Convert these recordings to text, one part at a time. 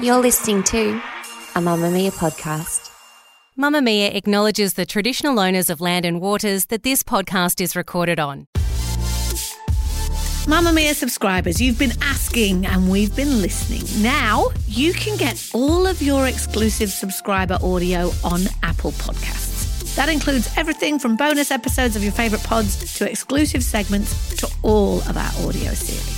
You're listening to a Mamamia podcast. Mamamia acknowledges the traditional owners of land and waters that this podcast is recorded on. Mamamia subscribers, you've been asking and we've been listening. Now you can get all of your exclusive subscriber audio on Apple Podcasts. That includes everything from bonus episodes of your favourite pods to exclusive segments to all of our audio series.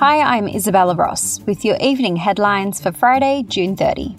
Hi, I'm Isabella Ross with your evening headlines for Friday, June 30.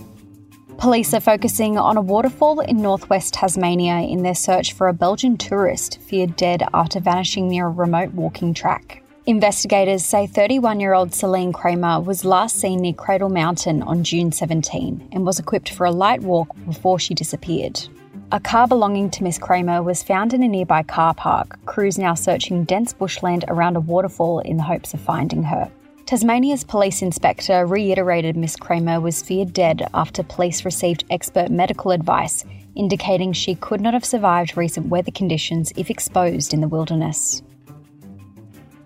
Police are focusing on a waterfall in northwest Tasmania in their search for a Belgian tourist feared dead after vanishing near a remote walking track. Investigators say 31 year old Celine Cremer was last seen near Cradle Mountain on June 17 and was equipped for a light walk before she disappeared. A car belonging to Miss Cremer was found in a nearby car park. Crews now searching dense bushland around a waterfall in the hopes of finding her. Tasmania's police inspector reiterated Miss Cremer was feared dead after police received expert medical advice indicating she could not have survived recent weather conditions if exposed in the wilderness.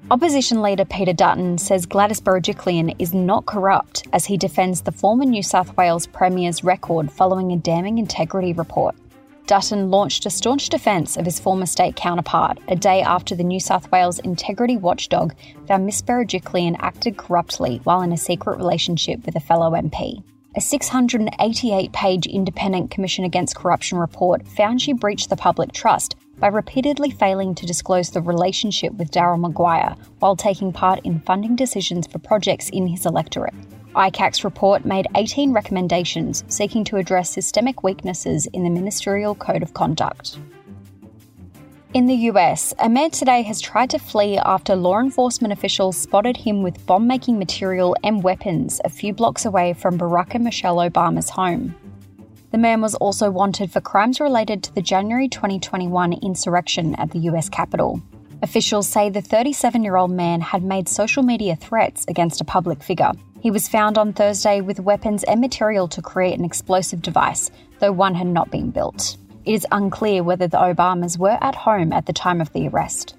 Opposition leader Peter Dutton says Gladys Berejiklian is not corrupt as he defends the former New South Wales Premier's record following a damning integrity report. Dutton launched a staunch defence of his former state counterpart a day after the New South Wales integrity watchdog found Miss Berejiklian acted corruptly while in a secret relationship with a fellow MP. A 688 page independent Commission Against Corruption report found she breached the public trust by repeatedly failing to disclose the relationship with Daryl Maguire while taking part in funding decisions for projects in his electorate. ICAC's report made 18 recommendations seeking to address systemic weaknesses in the Ministerial Code of Conduct. In the US, a man today has tried to flee after law enforcement officials spotted him with bomb making material and weapons a few blocks away from Barack and Michelle Obama's home. The man was also wanted for crimes related to the January 2021 insurrection at the US Capitol. Officials say the 37 year old man had made social media threats against a public figure. He was found on Thursday with weapons and material to create an explosive device, though one had not been built. It is unclear whether the Obamas were at home at the time of the arrest.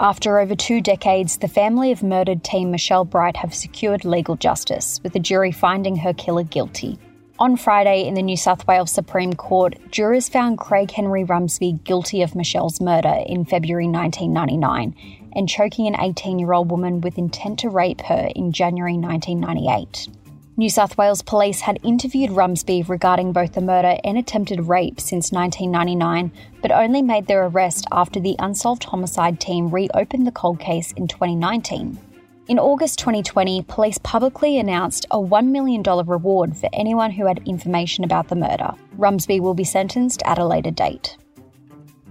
After over two decades, the family of murdered teen Michelle Bright have secured legal justice, with the jury finding her killer guilty. On Friday, in the New South Wales Supreme Court, jurors found Craig Henry Rumsby guilty of Michelle's murder in February 1999 and choking an 18 year old woman with intent to rape her in January 1998. New South Wales police had interviewed Rumsby regarding both the murder and attempted rape since 1999, but only made their arrest after the Unsolved Homicide team reopened the cold case in 2019. In August 2020, police publicly announced a $1 million reward for anyone who had information about the murder. Rumsby will be sentenced at a later date.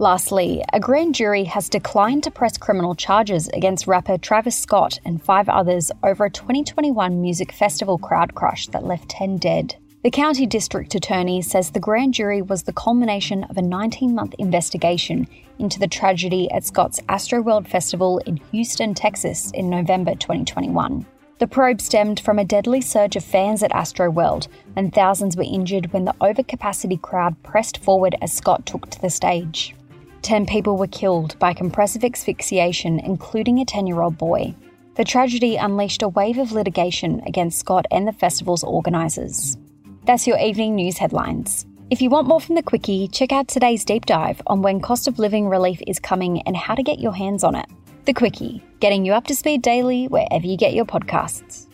Lastly, a grand jury has declined to press criminal charges against rapper Travis Scott and five others over a 2021 music festival crowd crush that left 10 dead. The county district attorney says the grand jury was the culmination of a 19 month investigation into the tragedy at Scott's Astroworld Festival in Houston, Texas in November 2021. The probe stemmed from a deadly surge of fans at Astroworld, and thousands were injured when the overcapacity crowd pressed forward as Scott took to the stage. Ten people were killed by compressive asphyxiation, including a 10 year old boy. The tragedy unleashed a wave of litigation against Scott and the festival's organisers. That's your evening news headlines. If you want more from the Quicky, check out today's deep dive on when cost of living relief is coming and how to get your hands on it. The Quicky, getting you up to speed daily wherever you get your podcasts.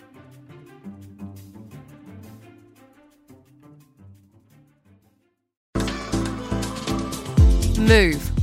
Move